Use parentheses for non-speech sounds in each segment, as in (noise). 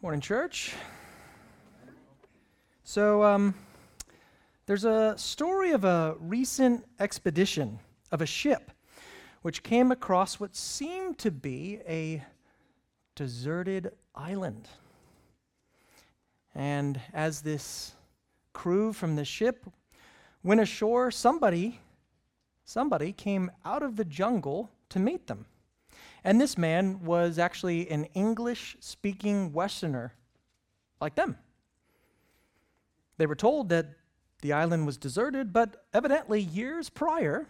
Morning, church. So, um, there's a story of a recent expedition of a ship which came across what seemed to be a deserted island. And as this crew from the ship went ashore, somebody, somebody came out of the jungle to meet them. And this man was actually an English speaking Westerner like them. They were told that the island was deserted, but evidently, years prior,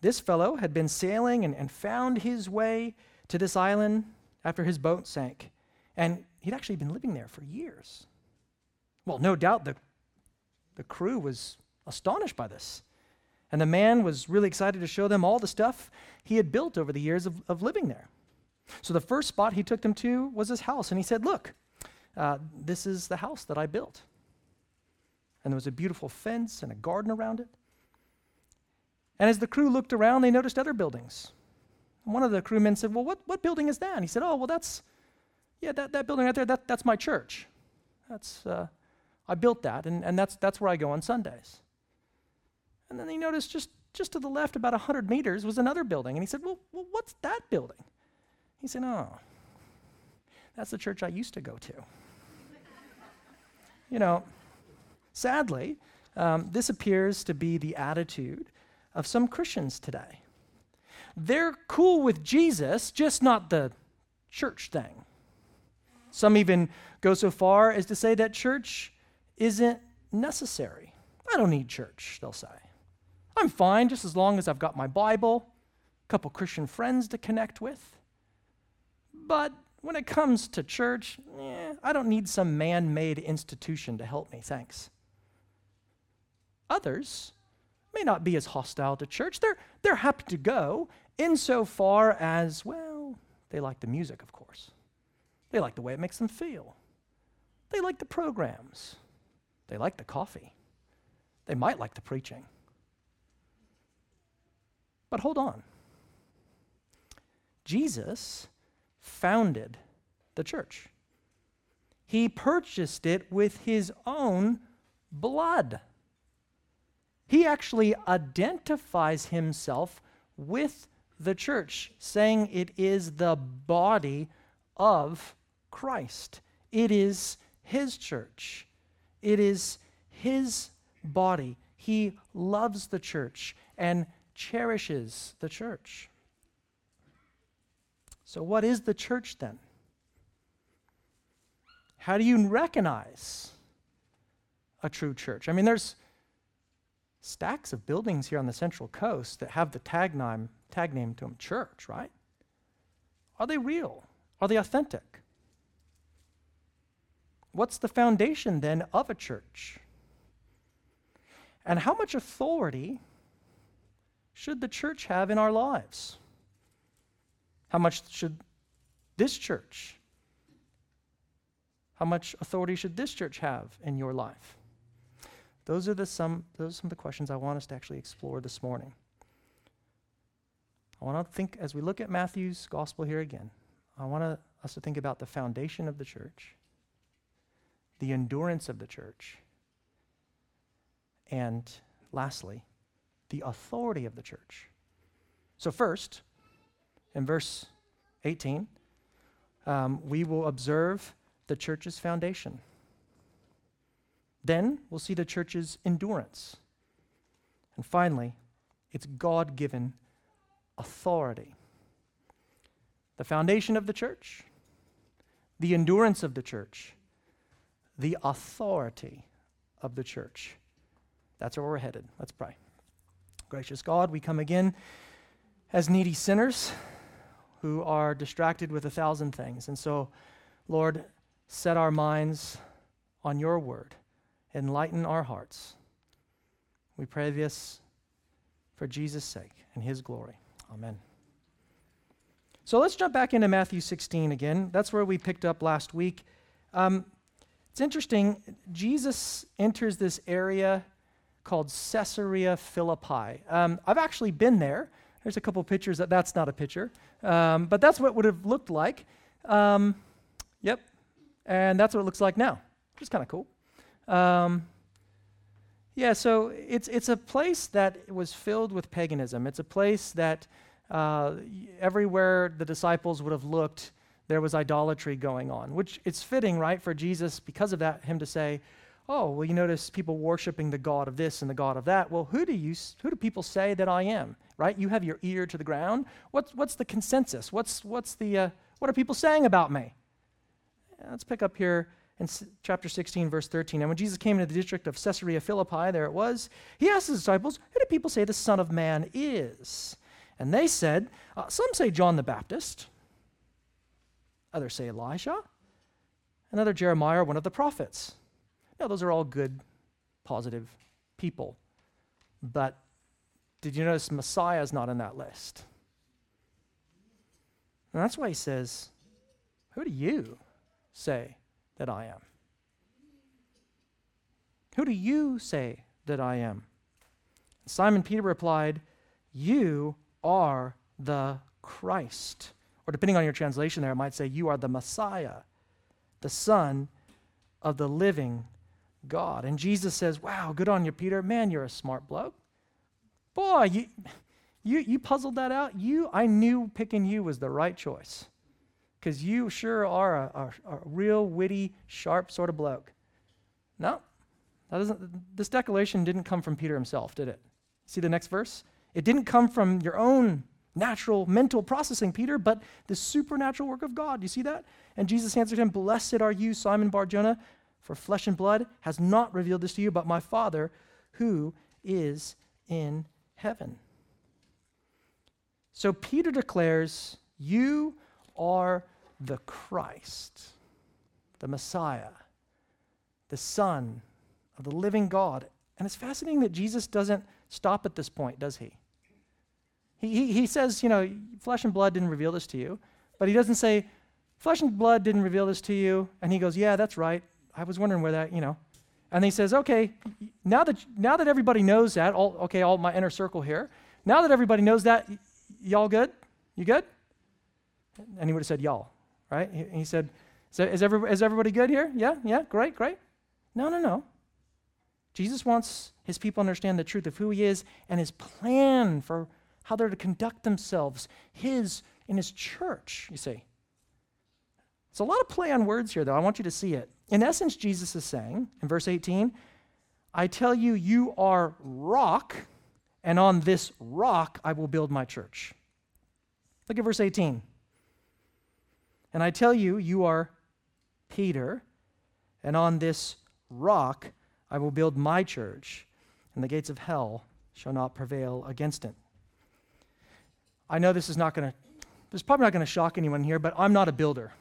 this fellow had been sailing and, and found his way to this island after his boat sank. And he'd actually been living there for years. Well, no doubt the, the crew was astonished by this. And the man was really excited to show them all the stuff he had built over the years of, of living there. So the first spot he took them to was his house, and he said, Look, uh, this is the house that I built. And there was a beautiful fence and a garden around it. And as the crew looked around, they noticed other buildings. One of the crewmen said, Well, what, what building is that? And he said, Oh, well, that's, yeah, that, that building right there, that, that's my church. That's, uh, I built that, and, and that's, that's where I go on Sundays. And then he noticed just, just to the left, about 100 meters, was another building. And he said, well, well, what's that building? He said, Oh, that's the church I used to go to. you know, sadly, um, this appears to be the attitude of some Christians today. They're cool with Jesus, just not the church thing. Some even go so far as to say that church isn't necessary. I don't need church, they'll say. I'm fine just as long as I've got my Bible, a couple Christian friends to connect with. But when it comes to church, eh, I don't need some man made institution to help me, thanks. Others may not be as hostile to church. They're, they're happy to go insofar as, well, they like the music, of course. They like the way it makes them feel. They like the programs. They like the coffee. They might like the preaching. But hold on. Jesus founded the church. He purchased it with his own blood. He actually identifies himself with the church, saying it is the body of Christ. It is his church. It is his body. He loves the church and cherishes the church. So, what is the church then? How do you recognize a true church? I mean, there's stacks of buildings here on the Central Coast that have the tag name, tag name to them church, right? Are they real? Are they authentic? What's the foundation then of a church? And how much authority should the church have in our lives? How much should this church? How much authority should this church have in your life? Those are the some those are some of the questions I want us to actually explore this morning. I want to think as we look at Matthew's gospel here again. I want us to think about the foundation of the church, the endurance of the church, and lastly, the authority of the church. So, first, in verse 18, um, we will observe the church's foundation. Then we'll see the church's endurance. And finally, its God given authority. The foundation of the church, the endurance of the church, the authority of the church. That's where we're headed. Let's pray. Gracious God, we come again as needy sinners who are distracted with a thousand things. And so, Lord, set our minds on your word, enlighten our hearts. We pray this for Jesus' sake and his glory. Amen. So let's jump back into Matthew 16 again. That's where we picked up last week. Um, it's interesting. Jesus enters this area called Caesarea Philippi. Um, I've actually been there. There's a couple pictures. That, that's not a picture, um, but that's what would have looked like. Um, yep. And that's what it looks like now, which is kind of cool. Um, yeah, so it's, it's a place that was filled with paganism. It's a place that uh, everywhere the disciples would have looked, there was idolatry going on, which it's fitting, right, for Jesus, because of that, him to say, Oh, well, you notice people worshiping the God of this and the God of that. Well, who do you who do people say that I am? Right? You have your ear to the ground. What's what's the consensus? What's what's the uh, what are people saying about me? Let's pick up here in chapter 16, verse 13. And when Jesus came into the district of Caesarea Philippi, there it was, he asked his disciples, Who do people say the Son of Man is? And they said, uh, Some say John the Baptist, others say Elijah, another Jeremiah one of the prophets. Now, those are all good, positive people. But did you notice Messiah is not in that list? And that's why he says, Who do you say that I am? Who do you say that I am? Simon Peter replied, You are the Christ. Or depending on your translation there, it might say, You are the Messiah, the Son of the living God. And Jesus says, Wow, good on you, Peter. Man, you're a smart bloke. Boy, you, you, you puzzled that out. You, I knew picking you was the right choice because you sure are a, a, a, real witty, sharp sort of bloke. No, that doesn't, this declaration didn't come from Peter himself, did it? See the next verse? It didn't come from your own natural mental processing, Peter, but the supernatural work of God. You see that? And Jesus answered him, Blessed are you, Simon Barjona, for flesh and blood has not revealed this to you, but my Father who is in heaven. So Peter declares, You are the Christ, the Messiah, the Son of the living God. And it's fascinating that Jesus doesn't stop at this point, does he? He, he, he says, you know, flesh and blood didn't reveal this to you, but he doesn't say, flesh and blood didn't reveal this to you. And he goes, yeah, that's right. I was wondering where that, you know. And he says, okay, now that, now that everybody knows that, all, okay, all my inner circle here, now that everybody knows that, y- y'all good? You good? And he would have said, y'all, right? He, he said, so is, every, is everybody good here? Yeah, yeah, great, great. No, no, no. Jesus wants his people understand the truth of who he is and his plan for how they're to conduct themselves, his in his church, you see. It's a lot of play on words here, though. I want you to see it. In essence, Jesus is saying in verse 18, I tell you, you are rock, and on this rock I will build my church. Look at verse 18. And I tell you, you are Peter, and on this rock I will build my church, and the gates of hell shall not prevail against it. I know this is not going to, this is probably not going to shock anyone here, but I'm not a builder.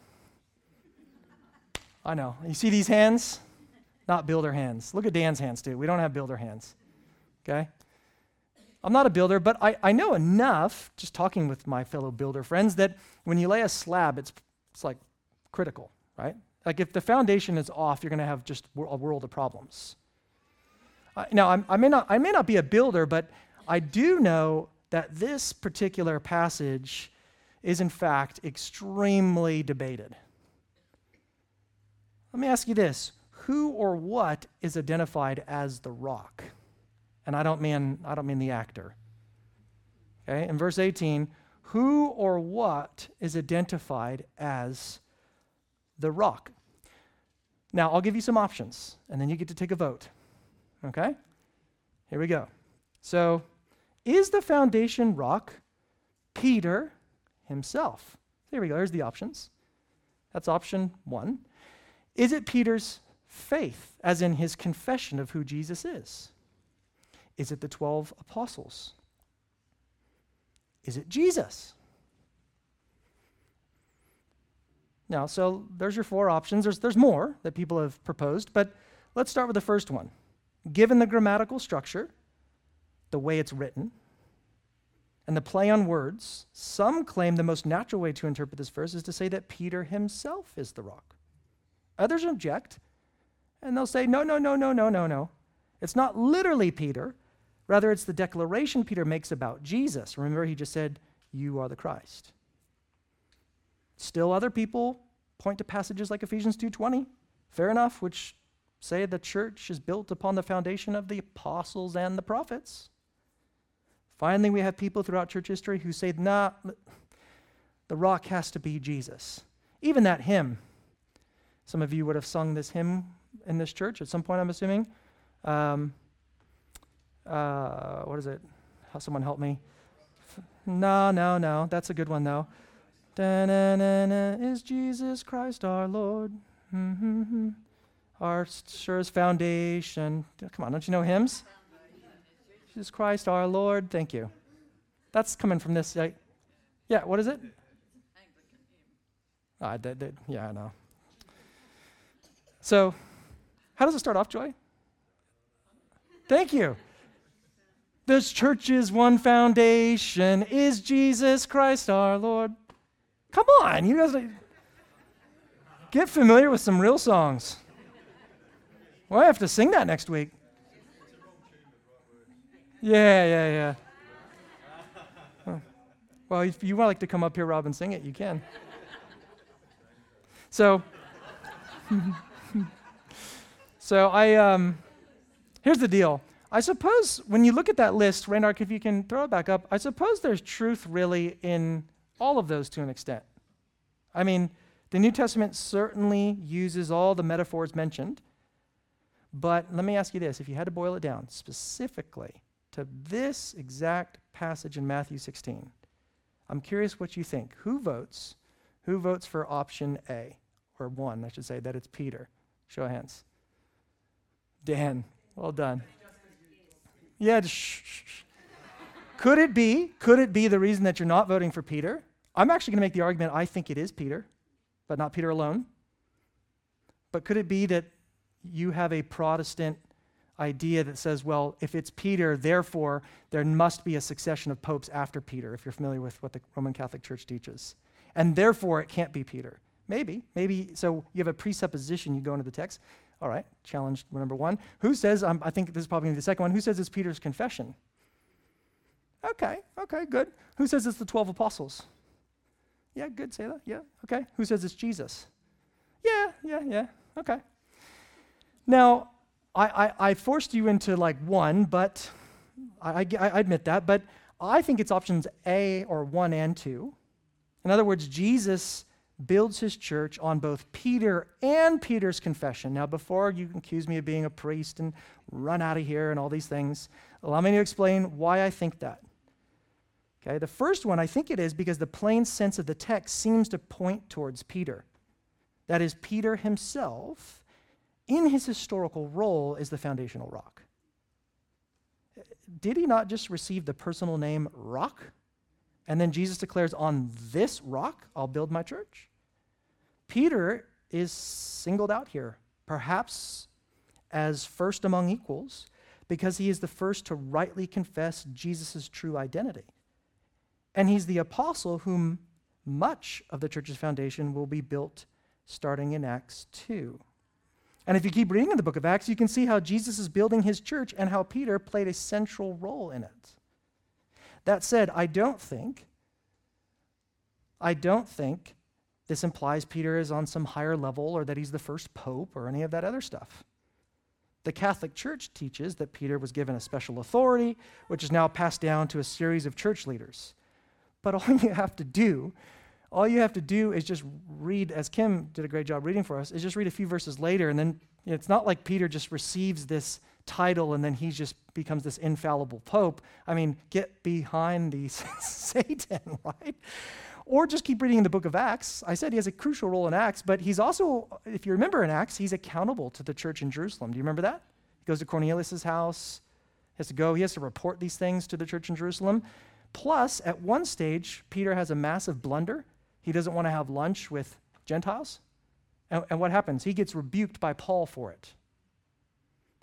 I know. You see these hands? Not builder hands. Look at Dan's hands, too. We don't have builder hands. Okay? I'm not a builder, but I, I know enough, just talking with my fellow builder friends, that when you lay a slab, it's, it's like critical, right? Like if the foundation is off, you're going to have just a world of problems. Uh, now, I'm, I, may not, I may not be a builder, but I do know that this particular passage is, in fact, extremely debated. Let me ask you this who or what is identified as the rock? And I don't mean, I don't mean the actor. Okay, in verse 18, who or what is identified as the rock? Now, I'll give you some options, and then you get to take a vote. Okay? Here we go. So, is the foundation rock Peter himself? Here we go. Here's the options. That's option one. Is it Peter's faith, as in his confession of who Jesus is? Is it the 12 apostles? Is it Jesus? Now, so there's your four options. There's, there's more that people have proposed, but let's start with the first one. Given the grammatical structure, the way it's written, and the play on words, some claim the most natural way to interpret this verse is to say that Peter himself is the rock. Others object, and they'll say, no, no, no, no, no, no, no. It's not literally Peter. Rather, it's the declaration Peter makes about Jesus. Remember, he just said, You are the Christ. Still, other people point to passages like Ephesians 2:20. Fair enough, which say the church is built upon the foundation of the apostles and the prophets. Finally, we have people throughout church history who say, nah, the rock has to be Jesus. Even that hymn, some of you would have sung this hymn in this church at some point, I'm assuming. Um, uh, what is it? How someone help me? No, no, no. That's a good one though. Da-na-na-na, is Jesus Christ our Lord? Our surest foundation. Come on, don't you know hymns? Jesus Christ our Lord. Thank you. That's coming from this. Yeah, what is it? Ah, that, that, yeah, I know. So, how does it start off, Joy? Thank you. This church's one foundation is Jesus Christ our Lord. Come on, you guys get familiar with some real songs. Well, I have to sing that next week. Yeah, yeah, yeah. Well, if you would like to come up here, Rob, and sing it, you can. So, (laughs) (laughs) so I um, here's the deal. I suppose when you look at that list, Reinark, if you can throw it back up, I suppose there's truth really in all of those to an extent. I mean, the New Testament certainly uses all the metaphors mentioned, but let me ask you this if you had to boil it down specifically to this exact passage in Matthew 16, I'm curious what you think. Who votes? Who votes for option A? Or one, I should say, that it's Peter? Show of hands. Dan, well done. Yeah, shh, shh, shh. Could it be? Could it be the reason that you're not voting for Peter? I'm actually going to make the argument I think it is Peter, but not Peter alone. But could it be that you have a Protestant idea that says, well, if it's Peter, therefore there must be a succession of popes after Peter, if you're familiar with what the Roman Catholic Church teaches. And therefore it can't be Peter. Maybe, maybe, so you have a presupposition, you go into the text. All right, challenge number one. Who says, um, I think this is probably going to be the second one, who says it's Peter's confession? Okay, okay, good. Who says it's the 12 apostles? Yeah, good, say that. Yeah, okay. Who says it's Jesus? Yeah, yeah, yeah, okay. Now, I, I, I forced you into like one, but I, I admit that, but I think it's options A or one and two. In other words, Jesus builds his church on both Peter and Peter's confession. Now, before you accuse me of being a priest and run out of here and all these things, allow me to explain why I think that. Okay, the first one, I think it is because the plain sense of the text seems to point towards Peter. That is, Peter himself, in his historical role, is the foundational rock. Did he not just receive the personal name rock? And then Jesus declares, On this rock I'll build my church? Peter is singled out here, perhaps as first among equals, because he is the first to rightly confess Jesus' true identity. And he's the apostle whom much of the church's foundation will be built starting in Acts 2. And if you keep reading in the book of Acts, you can see how Jesus is building his church and how Peter played a central role in it. That said, I don't think, I don't think this implies Peter is on some higher level or that he's the first pope or any of that other stuff. The Catholic Church teaches that Peter was given a special authority, which is now passed down to a series of church leaders. But all (laughs) you have to do, all you have to do is just read, as Kim did a great job reading for us, is just read a few verses later, and then it's not like Peter just receives this title and then he just becomes this infallible pope. I mean, get behind these (laughs) Satan, right? Or just keep reading in the book of Acts. I said he has a crucial role in Acts, but he's also, if you remember in Acts, he's accountable to the church in Jerusalem. Do you remember that? He goes to Cornelius' house, has to go, he has to report these things to the church in Jerusalem. Plus, at one stage, Peter has a massive blunder. He doesn't want to have lunch with Gentiles. And, and what happens? He gets rebuked by Paul for it.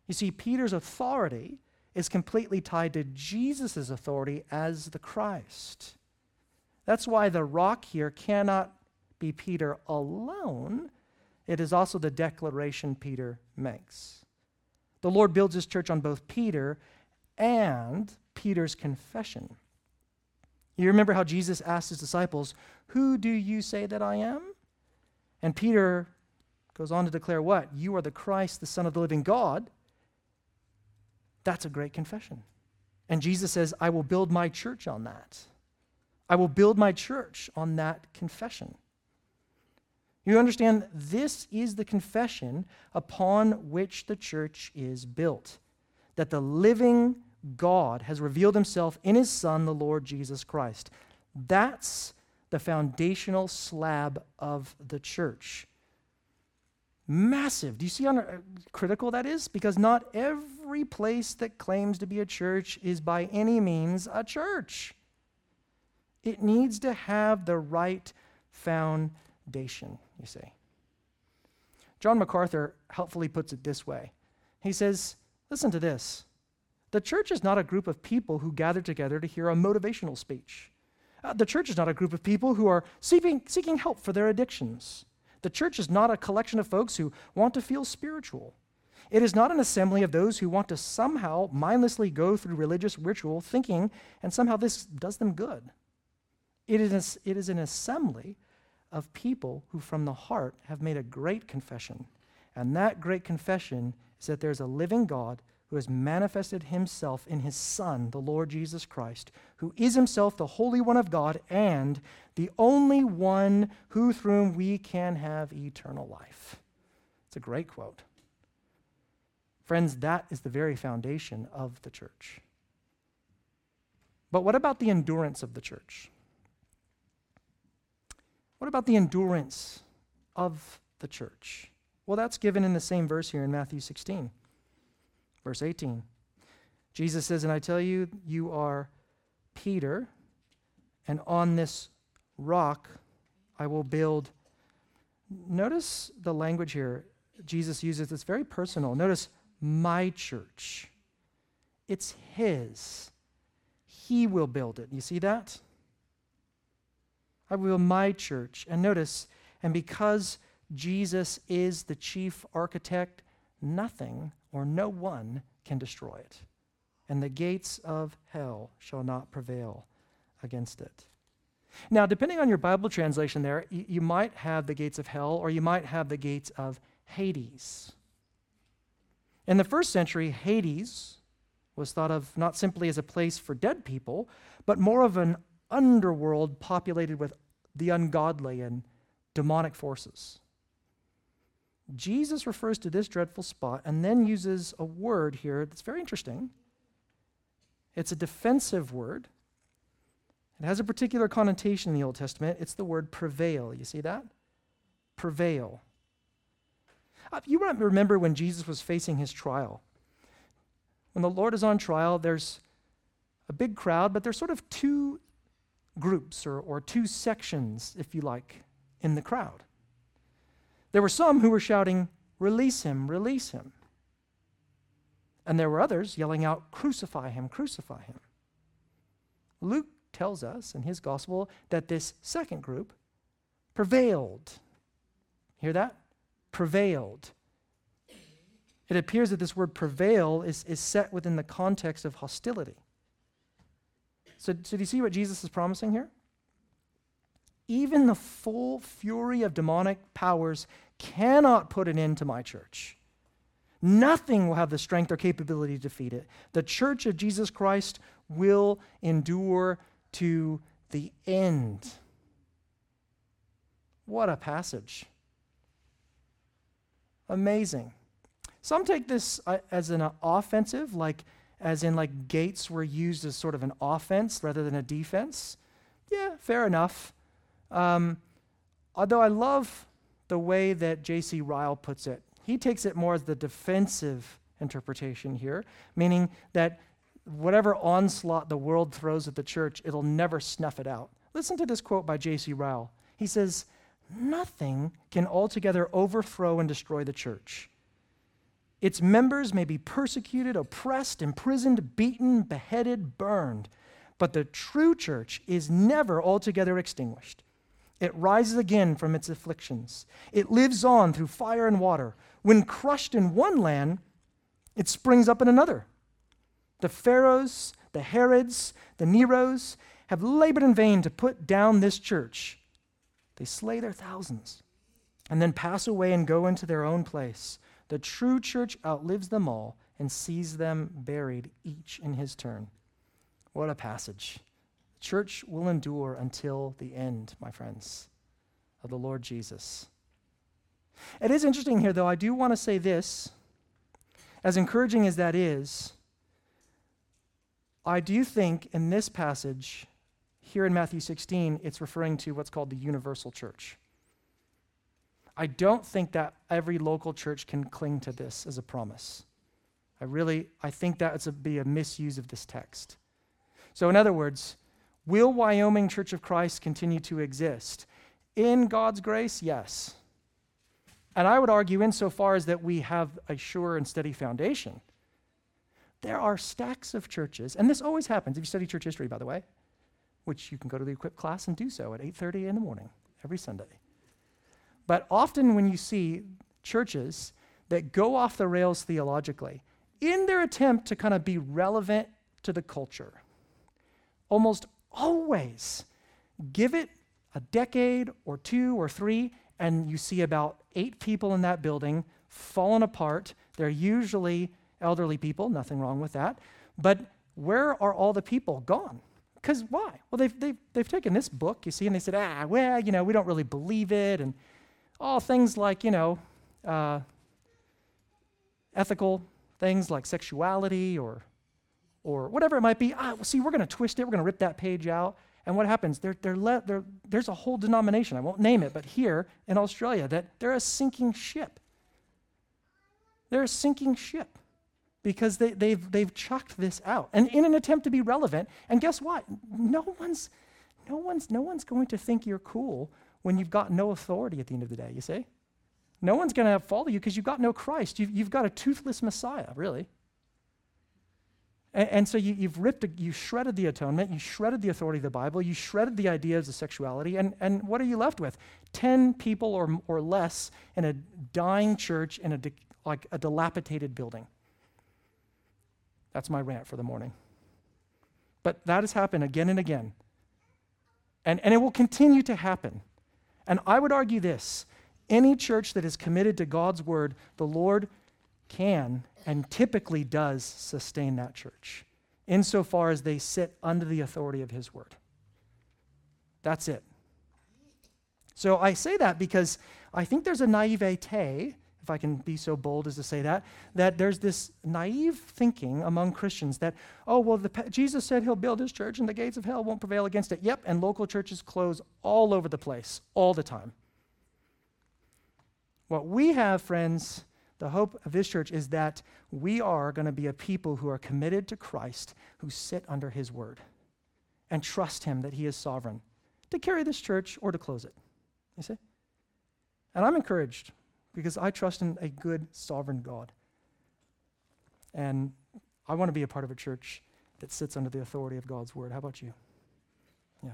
You see, Peter's authority is completely tied to Jesus' authority as the Christ. That's why the rock here cannot be Peter alone. It is also the declaration Peter makes. The Lord builds his church on both Peter and Peter's confession. You remember how Jesus asked his disciples, Who do you say that I am? And Peter goes on to declare what? You are the Christ, the Son of the living God. That's a great confession. And Jesus says, I will build my church on that. I will build my church on that confession. You understand, this is the confession upon which the church is built that the living God has revealed himself in his Son, the Lord Jesus Christ. That's the foundational slab of the church. Massive. Do you see how uh, critical that is? Because not every place that claims to be a church is by any means a church. It needs to have the right foundation, you see. John MacArthur helpfully puts it this way He says, Listen to this. The church is not a group of people who gather together to hear a motivational speech. Uh, the church is not a group of people who are seeking, seeking help for their addictions. The church is not a collection of folks who want to feel spiritual. It is not an assembly of those who want to somehow mindlessly go through religious ritual thinking and somehow this does them good. It is, it is an assembly of people who from the heart have made a great confession. And that great confession is that there's a living God who has manifested himself in his Son, the Lord Jesus Christ, who is himself the Holy One of God and the only one who through whom we can have eternal life. It's a great quote. Friends, that is the very foundation of the church. But what about the endurance of the church? What about the endurance of the church? Well, that's given in the same verse here in Matthew 16. Verse 18. Jesus says, And I tell you, you are Peter, and on this rock I will build. Notice the language here Jesus uses. It's very personal. Notice my church. It's his. He will build it. You see that? I will my church. And notice, and because Jesus is the chief architect, nothing or no one can destroy it. And the gates of hell shall not prevail against it. Now, depending on your Bible translation, there, you, you might have the gates of hell or you might have the gates of Hades. In the first century, Hades was thought of not simply as a place for dead people, but more of an underworld populated with the ungodly and demonic forces. Jesus refers to this dreadful spot and then uses a word here that's very interesting. It's a defensive word. It has a particular connotation in the Old Testament. It's the word prevail. You see that? Prevail. Uh, you might remember when Jesus was facing his trial. When the Lord is on trial, there's a big crowd, but there's sort of two groups or, or two sections, if you like, in the crowd. There were some who were shouting, Release him, release him. And there were others yelling out, Crucify him, crucify him. Luke tells us in his gospel that this second group prevailed. Hear that? Prevailed. It appears that this word prevail is, is set within the context of hostility. So, so do you see what Jesus is promising here? Even the full fury of demonic powers cannot put an end to my church. Nothing will have the strength or capability to defeat it. The church of Jesus Christ will endure to the end. What a passage. Amazing. Some take this uh, as an offensive, like as in like gates were used as sort of an offense rather than a defense. Yeah, fair enough. Um, although I love the way that J.C. Ryle puts it. He takes it more as the defensive interpretation here, meaning that whatever onslaught the world throws at the church, it'll never snuff it out. Listen to this quote by J.C. Ryle. He says, Nothing can altogether overthrow and destroy the church. Its members may be persecuted, oppressed, imprisoned, beaten, beheaded, burned, but the true church is never altogether extinguished. It rises again from its afflictions. It lives on through fire and water. When crushed in one land, it springs up in another. The Pharaohs, the Herods, the Neros have labored in vain to put down this church. They slay their thousands. and then pass away and go into their own place. The true church outlives them all and sees them buried, each in his turn. What a passage. The church will endure until the end, my friends, of the Lord Jesus. It is interesting here, though. I do want to say this. As encouraging as that is, I do think in this passage, here in Matthew 16, it's referring to what's called the universal church. I don't think that every local church can cling to this as a promise. I really, I think that would be a misuse of this text. So, in other words, will Wyoming Church of Christ continue to exist? In God's grace, yes. And I would argue, insofar as that we have a sure and steady foundation, there are stacks of churches, and this always happens if you study church history, by the way, which you can go to the equipped class and do so at 8:30 in the morning every Sunday. But often when you see churches that go off the rails theologically, in their attempt to kind of be relevant to the culture, almost always give it a decade or two or three, and you see about eight people in that building falling apart. They're usually elderly people, nothing wrong with that. But where are all the people gone? Because why? Well, they've, they've, they've taken this book, you see, and they said, ah, well, you know, we don't really believe it. And all things like, you know, uh, ethical things like sexuality or, or whatever it might be. Ah, see, we're going to twist it. We're going to rip that page out. And what happens? They're, they're le- they're, there's a whole denomination, I won't name it, but here in Australia, that they're a sinking ship. They're a sinking ship because they, they've, they've chucked this out. And in an attempt to be relevant, and guess what? No one's, no one's, no one's going to think you're cool when you've got no authority at the end of the day, you see? No one's going to follow you because you've got no Christ. You've, you've got a toothless Messiah, really. And, and so you, have ripped, a, you shredded the atonement, you shredded the authority of the Bible, you shredded the ideas of sexuality, and, and what are you left with? Ten people or, or less in a dying church in a like a dilapidated building. That's my rant for the morning. But that has happened again and again. And, and it will continue to happen. And I would argue this any church that is committed to God's word, the Lord can and typically does sustain that church insofar as they sit under the authority of his word. That's it. So I say that because I think there's a naivete, if I can be so bold as to say that, that there's this naive thinking among Christians that, oh, well, the, Jesus said he'll build his church and the gates of hell won't prevail against it. Yep, and local churches close all over the place, all the time. What we have, friends, the hope of this church is that we are going to be a people who are committed to Christ, who sit under his word and trust him that he is sovereign to carry this church or to close it. You see? And I'm encouraged because I trust in a good, sovereign God. And I want to be a part of a church that sits under the authority of God's word. How about you? Yeah.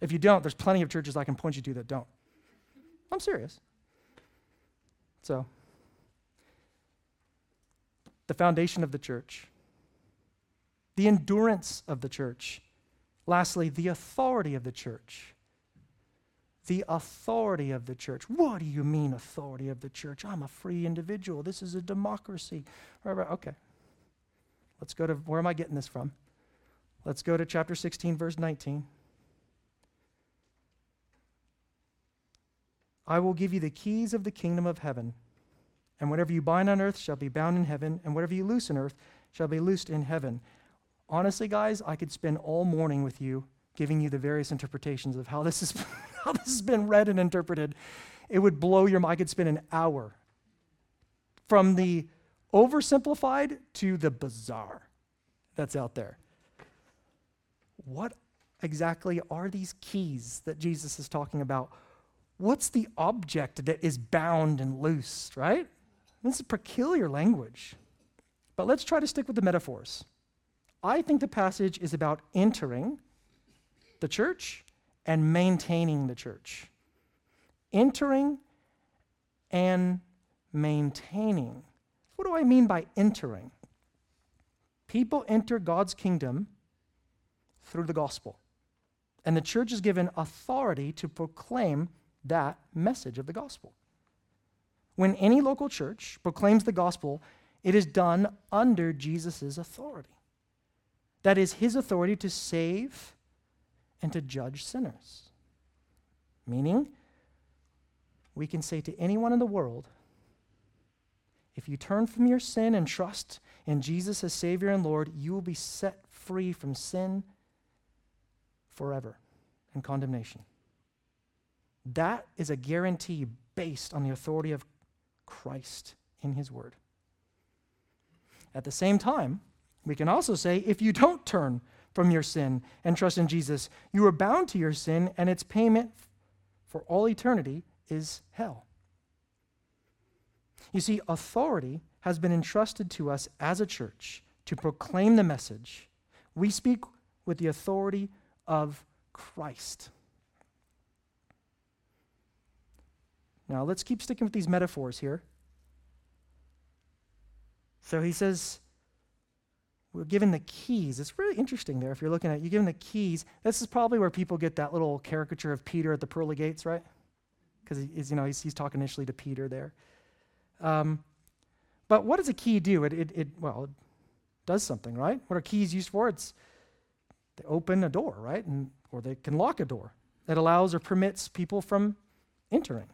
If you don't, there's plenty of churches I can point you to that don't. I'm serious. So, the foundation of the church, the endurance of the church. Lastly, the authority of the church. The authority of the church. What do you mean, authority of the church? I'm a free individual. This is a democracy. Okay. Let's go to where am I getting this from? Let's go to chapter 16, verse 19. I will give you the keys of the kingdom of heaven. And whatever you bind on earth shall be bound in heaven, and whatever you loose on earth shall be loosed in heaven. Honestly, guys, I could spend all morning with you giving you the various interpretations of how this, is, (laughs) how this has been read and interpreted. It would blow your mind. I could spend an hour from the oversimplified to the bizarre that's out there. What exactly are these keys that Jesus is talking about? what's the object that is bound and loosed, right? This is peculiar language. But let's try to stick with the metaphors. I think the passage is about entering the church and maintaining the church. Entering and maintaining. What do I mean by entering? People enter God's kingdom through the gospel. And the church is given authority to proclaim that message of the gospel. When any local church proclaims the gospel, it is done under Jesus' authority. That is his authority to save and to judge sinners. Meaning, we can say to anyone in the world, if you turn from your sin and trust in Jesus as Savior and Lord, you will be set free from sin forever and condemnation. That is a guarantee based on the authority of Christ in His Word. At the same time, we can also say if you don't turn from your sin and trust in Jesus, you are bound to your sin, and its payment for all eternity is hell. You see, authority has been entrusted to us as a church to proclaim the message. We speak with the authority of Christ. Now, let's keep sticking with these metaphors here. So he says, we're given the keys. It's really interesting there if you're looking at it. You're given the keys. This is probably where people get that little caricature of Peter at the pearly gates, right? Because he's, you know, he's, he's talking initially to Peter there. Um, but what does a key do? It, it, it, well, it does something, right? What are keys used for? It's they open a door, right? And, or they can lock a door that allows or permits people from entering.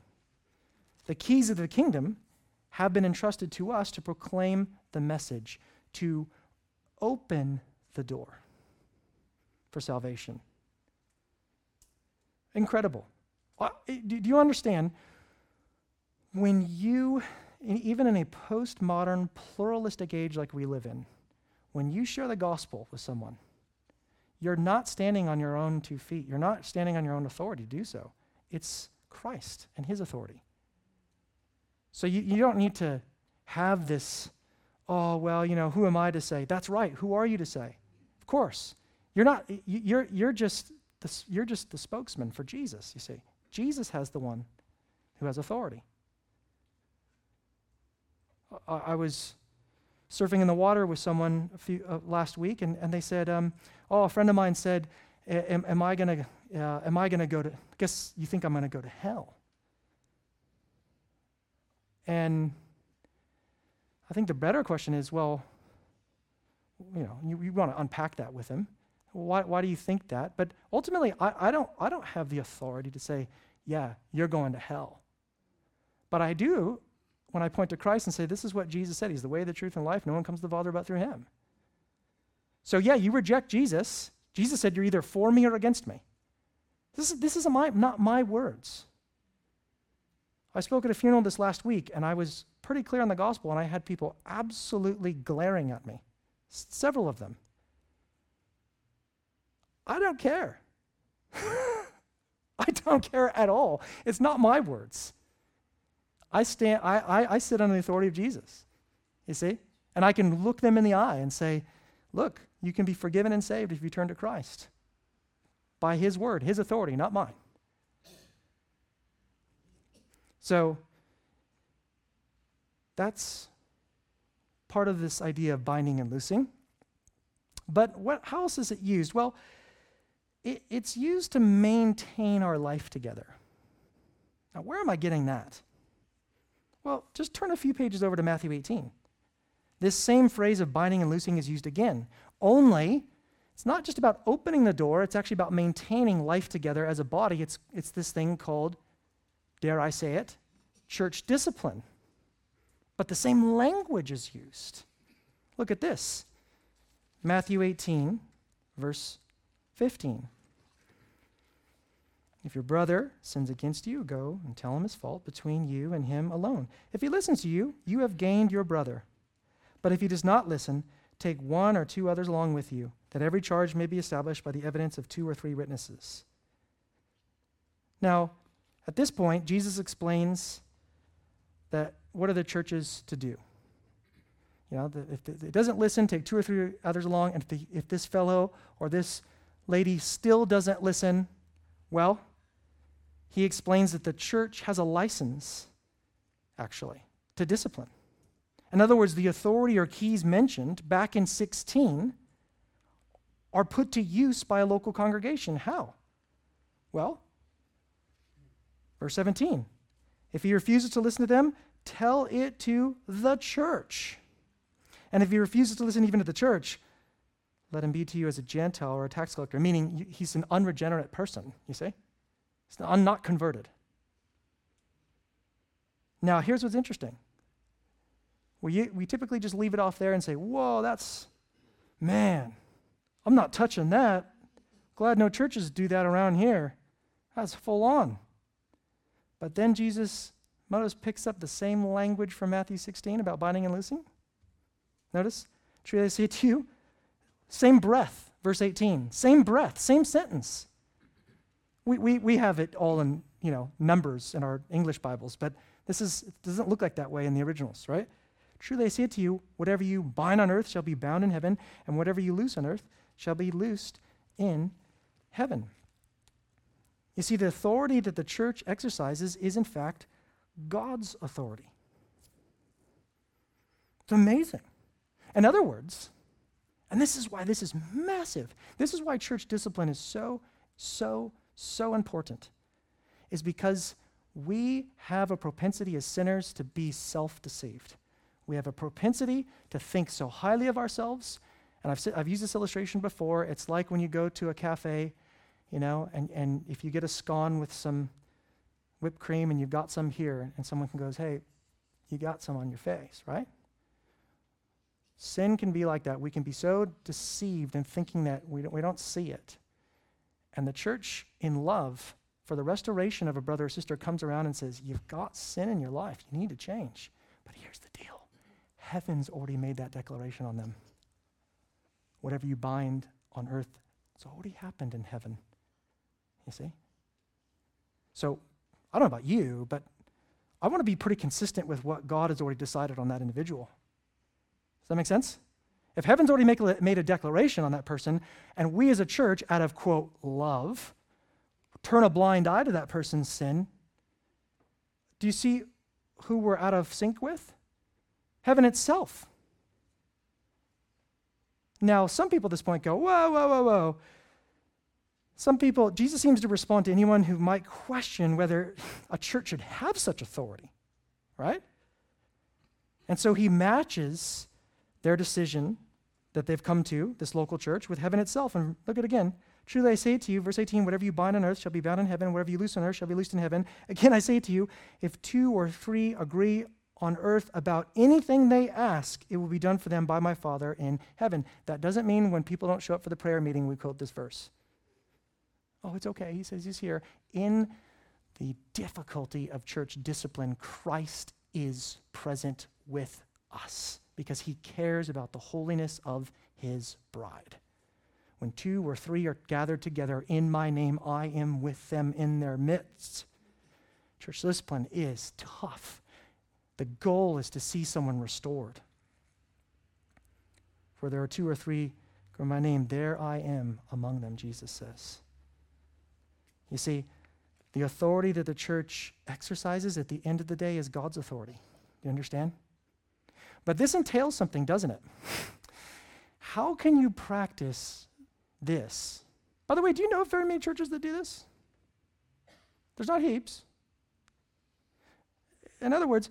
The keys of the kingdom have been entrusted to us to proclaim the message, to open the door for salvation. Incredible. Uh, do you understand? When you, even in a postmodern, pluralistic age like we live in, when you share the gospel with someone, you're not standing on your own two feet. You're not standing on your own authority to do so. It's Christ and his authority. So you, you don't need to have this, oh, well, you know, who am I to say? That's right. Who are you to say? Of course. You're not, you're, you're, just the, you're just the spokesman for Jesus, you see. Jesus has the one who has authority. I, I was surfing in the water with someone a few, uh, last week, and, and they said, um, oh, a friend of mine said, am, am I going to, uh, am I going to go to, guess you think I'm going to go to hell? And I think the better question is well, you know, you, you want to unpack that with him. Why, why do you think that? But ultimately, I, I, don't, I don't have the authority to say, yeah, you're going to hell. But I do when I point to Christ and say, this is what Jesus said. He's the way, the truth, and life. No one comes to the Father but through him. So, yeah, you reject Jesus. Jesus said, you're either for me or against me. This is, this is my, not my words. I spoke at a funeral this last week, and I was pretty clear on the gospel, and I had people absolutely glaring at me, S- several of them. I don't care. (laughs) I don't care at all. It's not my words. I, stand, I, I, I sit under the authority of Jesus, you see? And I can look them in the eye and say, look, you can be forgiven and saved if you turn to Christ by His word, His authority, not mine. So that's part of this idea of binding and loosing. But what, how else is it used? Well, it, it's used to maintain our life together. Now, where am I getting that? Well, just turn a few pages over to Matthew 18. This same phrase of binding and loosing is used again, only it's not just about opening the door, it's actually about maintaining life together as a body. It's, it's this thing called dare I say it, church discipline. But the same language is used. Look at this Matthew 18, verse 15. If your brother sins against you, go and tell him his fault between you and him alone. If he listens to you, you have gained your brother. But if he does not listen, take one or two others along with you, that every charge may be established by the evidence of two or three witnesses. Now, at this point, Jesus explains that what are the churches to do? You know, the, if it doesn't listen, take two or three others along. And if, the, if this fellow or this lady still doesn't listen, well, he explains that the church has a license, actually, to discipline. In other words, the authority or keys mentioned back in 16 are put to use by a local congregation. How? Well, Verse 17 If he refuses to listen to them, tell it to the church. And if he refuses to listen even to the church, let him be to you as a Gentile or a tax collector, meaning he's an unregenerate person, you see? He's not converted. Now, here's what's interesting. We, we typically just leave it off there and say, whoa, that's, man, I'm not touching that. Glad no churches do that around here. That's full on. But then Jesus, notice, picks up the same language from Matthew 16 about binding and loosing. Notice, truly I say to you, same breath, verse 18, same breath, same sentence. We, we, we have it all in, you know, numbers in our English Bibles, but this is, it doesn't look like that way in the originals, right? Truly I say to you, whatever you bind on earth shall be bound in heaven, and whatever you loose on earth shall be loosed in heaven. You see, the authority that the church exercises is, in fact, God's authority. It's amazing. In other words, and this is why this is massive, this is why church discipline is so, so, so important, is because we have a propensity as sinners to be self deceived. We have a propensity to think so highly of ourselves. And I've, I've used this illustration before. It's like when you go to a cafe, you know, and, and if you get a scone with some whipped cream and you've got some here, and someone goes, hey, you got some on your face, right? Sin can be like that. We can be so deceived in thinking that we don't, we don't see it. And the church, in love, for the restoration of a brother or sister, comes around and says, You've got sin in your life. You need to change. But here's the deal heaven's already made that declaration on them. Whatever you bind on earth, it's already happened in heaven. You see? So, I don't know about you, but I want to be pretty consistent with what God has already decided on that individual. Does that make sense? If heaven's already make, made a declaration on that person, and we as a church, out of quote, love, turn a blind eye to that person's sin, do you see who we're out of sync with? heaven itself. Now, some people at this point go, whoa, whoa, whoa, whoa. Some people, Jesus seems to respond to anyone who might question whether a church should have such authority, right? And so he matches their decision that they've come to, this local church, with heaven itself. And look at it again. Truly I say to you, verse 18, whatever you bind on earth shall be bound in heaven, whatever you loose on earth shall be loosed in heaven. Again, I say to you, if two or three agree on earth about anything they ask, it will be done for them by my Father in heaven. That doesn't mean when people don't show up for the prayer meeting, we quote this verse. Oh, it's okay. He says he's here. In the difficulty of church discipline, Christ is present with us because he cares about the holiness of his bride. When two or three are gathered together in my name, I am with them in their midst. Church discipline is tough. The goal is to see someone restored. For there are two or three in my name, there I am among them, Jesus says. You see, the authority that the church exercises at the end of the day is God's authority. Do you understand? But this entails something, doesn't it? (laughs) How can you practice this? By the way, do you know very many churches that do this? There's not heaps. In other words,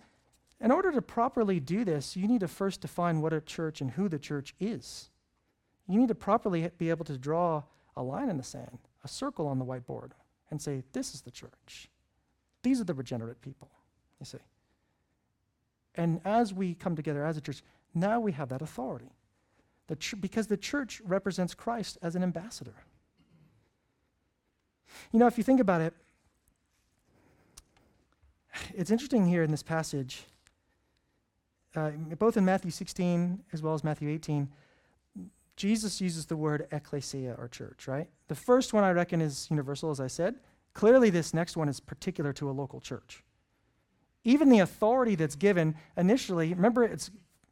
in order to properly do this, you need to first define what a church and who the church is. You need to properly be able to draw a line in the sand, a circle on the whiteboard, and say, This is the church. These are the regenerate people, you see. And as we come together as a church, now we have that authority. The ch- because the church represents Christ as an ambassador. You know, if you think about it, it's interesting here in this passage uh, both in Matthew 16 as well as Matthew 18, Jesus uses the word ecclesia or church, right? The first one I reckon is universal, as I said. Clearly, this next one is particular to a local church. Even the authority that's given initially, remember it's,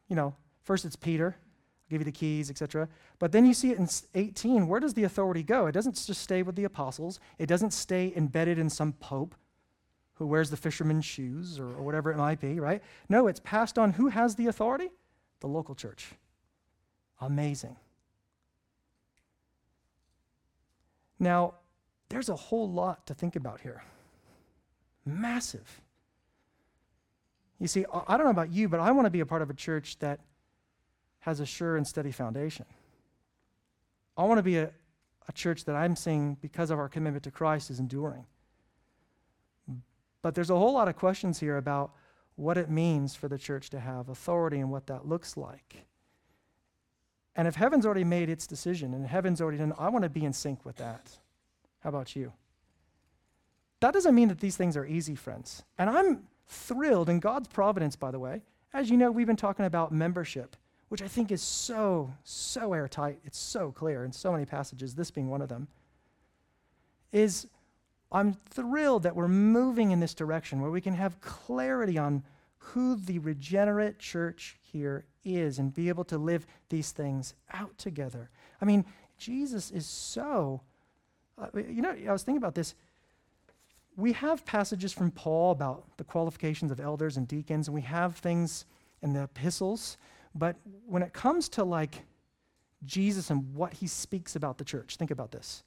you know, first it's Peter, I'll give you the keys, etc. But then you see it in 18. Where does the authority go? It doesn't just stay with the apostles, it doesn't stay embedded in some pope who wears the fisherman's shoes or, or whatever it might be, right? No, it's passed on. Who has the authority? The local church. Amazing. Now, there's a whole lot to think about here. Massive. You see, I don't know about you, but I want to be a part of a church that has a sure and steady foundation. I want to be a, a church that I'm seeing, because of our commitment to Christ, is enduring. But there's a whole lot of questions here about what it means for the church to have authority and what that looks like. And if heaven's already made its decision and heaven's already done, I want to be in sync with that. How about you? That doesn't mean that these things are easy, friends. And I'm thrilled in God's providence, by the way. As you know, we've been talking about membership, which I think is so, so airtight. It's so clear in so many passages, this being one of them. Is I'm thrilled that we're moving in this direction where we can have clarity on who the regenerate church here is and be able to live these things out together. I mean, Jesus is so, uh, you know, I was thinking about this. We have passages from Paul about the qualifications of elders and deacons, and we have things in the epistles, but when it comes to like Jesus and what he speaks about the church, think about this.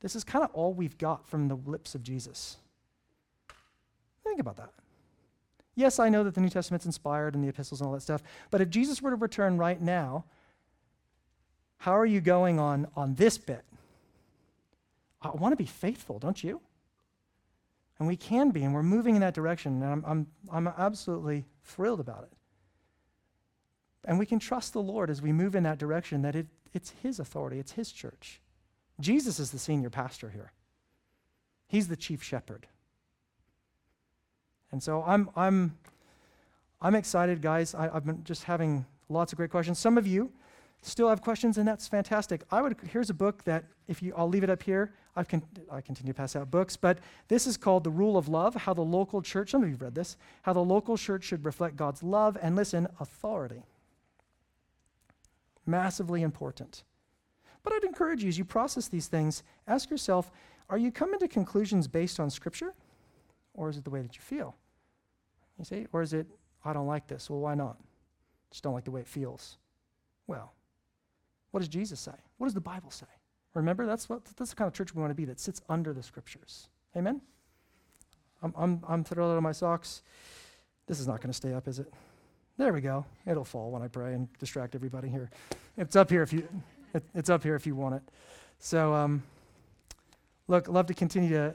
This is kind of all we've got from the lips of Jesus. Think about that. Yes, I know that the New Testament's inspired and the epistles and all that stuff, but if Jesus were to return right now, how are you going on, on this bit? I want to be faithful, don't you? And we can be, and we're moving in that direction, and I'm, I'm, I'm absolutely thrilled about it. And we can trust the Lord as we move in that direction that it, it's His authority, it's His church. Jesus is the senior pastor here, He's the chief shepherd. And so I'm, I'm, I'm excited, guys. I, have been just having lots of great questions. Some of you still have questions, and that's fantastic. I would here's a book that if you I'll leave it up here. I've con- I continue to pass out books, but this is called The Rule of Love: How the Local Church. Some of you've read this. How the local church should reflect God's love and listen authority. Massively important. But I'd encourage you as you process these things, ask yourself: Are you coming to conclusions based on Scripture, or is it the way that you feel? You see? Or is it, I don't like this. Well, why not? Just don't like the way it feels. Well, what does Jesus say? What does the Bible say? Remember, that's, what, that's the kind of church we want to be that sits under the scriptures. Amen? I'm, I'm, I'm thrilled out of my socks. This is not going to stay up, is it? There we go. It'll fall when I pray and distract everybody here. It's up here if you, it, it's up here if you want it. So, um, look, love to continue to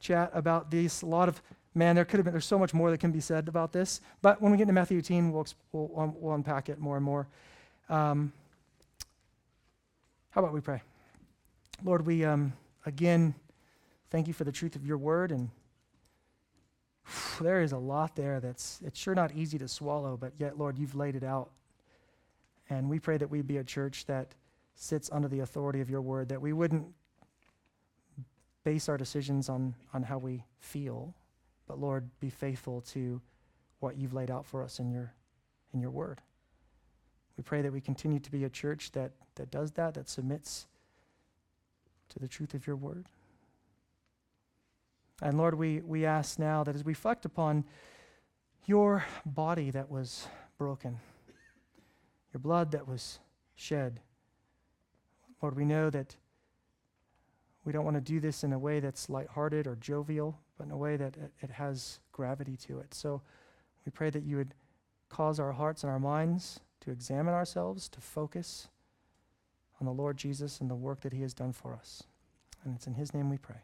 chat about these. A lot of man, there could have been, there's so much more that can be said about this. But when we get into Matthew 18, we'll, we'll, we'll unpack it more and more. Um, how about we pray? Lord, we um, again thank you for the truth of your word. And whew, (sighs) there is a lot there that's, it's sure not easy to swallow, but yet, Lord, you've laid it out. And we pray that we be a church that sits under the authority of your word, that we wouldn't base our decisions on, on how we feel, but Lord, be faithful to what you've laid out for us in your, in your word. We pray that we continue to be a church that, that does that, that submits to the truth of your word. And Lord, we, we ask now that as we reflect upon your body that was broken, your blood that was shed, Lord, we know that we don't want to do this in a way that's lighthearted or jovial, but in a way that it, it has gravity to it. So we pray that you would cause our hearts and our minds to examine ourselves, to focus on the Lord Jesus and the work that he has done for us. And it's in his name we pray.